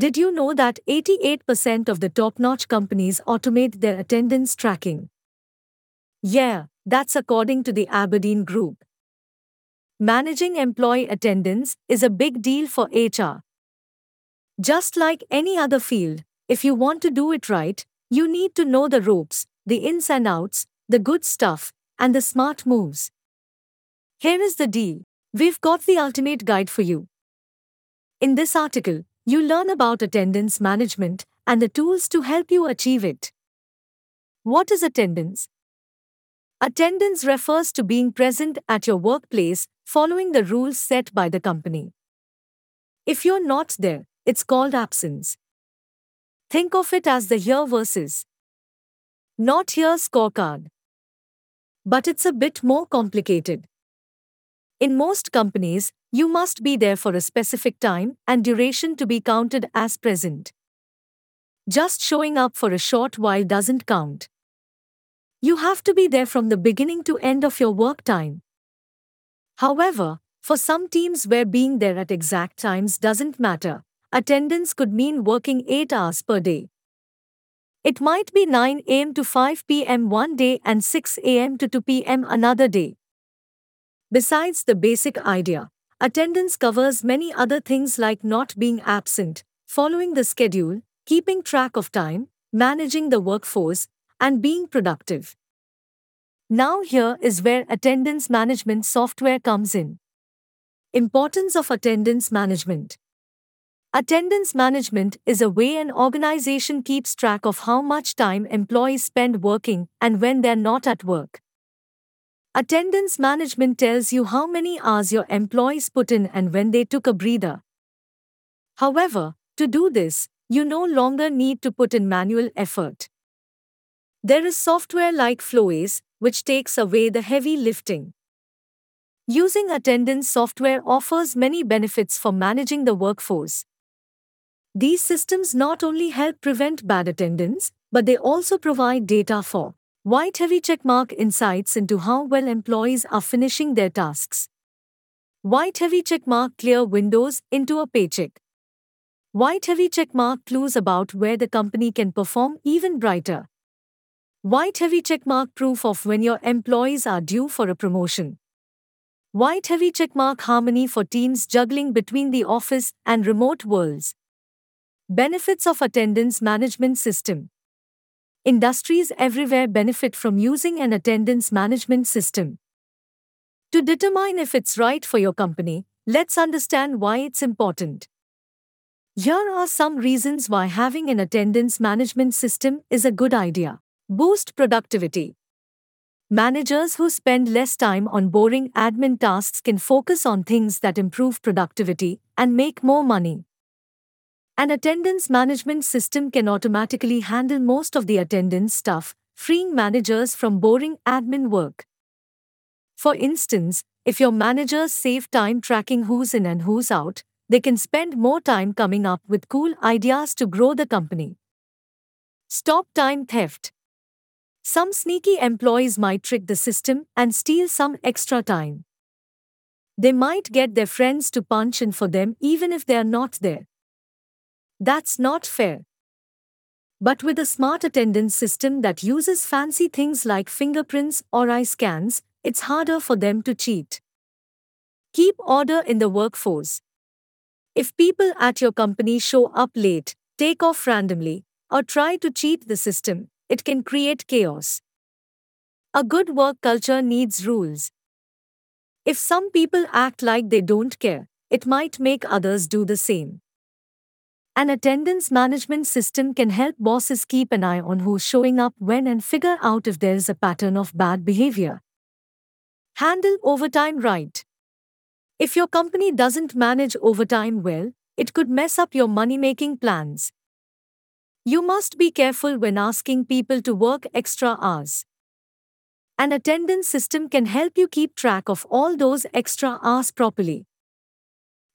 Did you know that 88% of the top notch companies automate their attendance tracking? Yeah, that's according to the Aberdeen Group. Managing employee attendance is a big deal for HR. Just like any other field, if you want to do it right, you need to know the ropes, the ins and outs, the good stuff, and the smart moves. Here is the deal we've got the ultimate guide for you. In this article, you learn about attendance management and the tools to help you achieve it. What is attendance? Attendance refers to being present at your workplace following the rules set by the company. If you're not there, it's called absence. Think of it as the here versus not here scorecard. But it's a bit more complicated. In most companies, you must be there for a specific time and duration to be counted as present. Just showing up for a short while doesn't count. You have to be there from the beginning to end of your work time. However, for some teams where being there at exact times doesn't matter, attendance could mean working 8 hours per day. It might be 9 am to 5 pm one day and 6 am to 2 pm another day. Besides the basic idea, attendance covers many other things like not being absent, following the schedule, keeping track of time, managing the workforce, and being productive. Now, here is where attendance management software comes in. Importance of attendance management. Attendance management is a way an organization keeps track of how much time employees spend working and when they're not at work. Attendance management tells you how many hours your employees put in and when they took a breather. However, to do this, you no longer need to put in manual effort. There is software like Flowace, which takes away the heavy lifting. Using attendance software offers many benefits for managing the workforce. These systems not only help prevent bad attendance, but they also provide data for white heavy checkmark insights into how well employees are finishing their tasks. White heavy checkmark clear windows into a paycheck. White heavy checkmark clues about where the company can perform even brighter. White heavy checkmark proof of when your employees are due for a promotion. White heavy checkmark harmony for teams juggling between the office and remote worlds. Benefits of attendance management system. Industries everywhere benefit from using an attendance management system. To determine if it's right for your company, let's understand why it's important. Here are some reasons why having an attendance management system is a good idea. Boost productivity. Managers who spend less time on boring admin tasks can focus on things that improve productivity and make more money. An attendance management system can automatically handle most of the attendance stuff, freeing managers from boring admin work. For instance, if your managers save time tracking who's in and who's out, they can spend more time coming up with cool ideas to grow the company. Stop time theft. Some sneaky employees might trick the system and steal some extra time. They might get their friends to punch in for them even if they are not there. That's not fair. But with a smart attendance system that uses fancy things like fingerprints or eye scans, it's harder for them to cheat. Keep order in the workforce. If people at your company show up late, take off randomly, or try to cheat the system, it can create chaos. A good work culture needs rules. If some people act like they don't care, it might make others do the same. An attendance management system can help bosses keep an eye on who's showing up when and figure out if there is a pattern of bad behavior. Handle overtime right. If your company doesn't manage overtime well, it could mess up your money making plans. You must be careful when asking people to work extra hours. An attendance system can help you keep track of all those extra hours properly.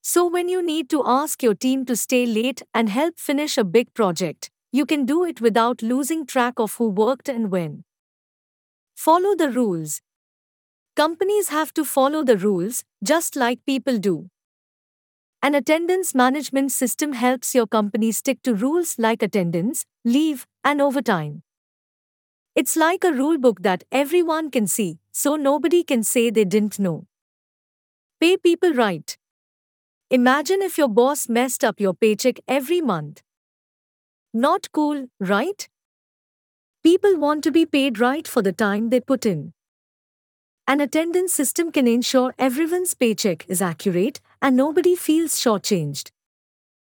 So, when you need to ask your team to stay late and help finish a big project, you can do it without losing track of who worked and when. Follow the rules. Companies have to follow the rules, just like people do. An attendance management system helps your company stick to rules like attendance, leave, and overtime. It's like a rule book that everyone can see, so nobody can say they didn't know. Pay people right. Imagine if your boss messed up your paycheck every month. Not cool, right? People want to be paid right for the time they put in. An attendance system can ensure everyone's paycheck is accurate and nobody feels shortchanged.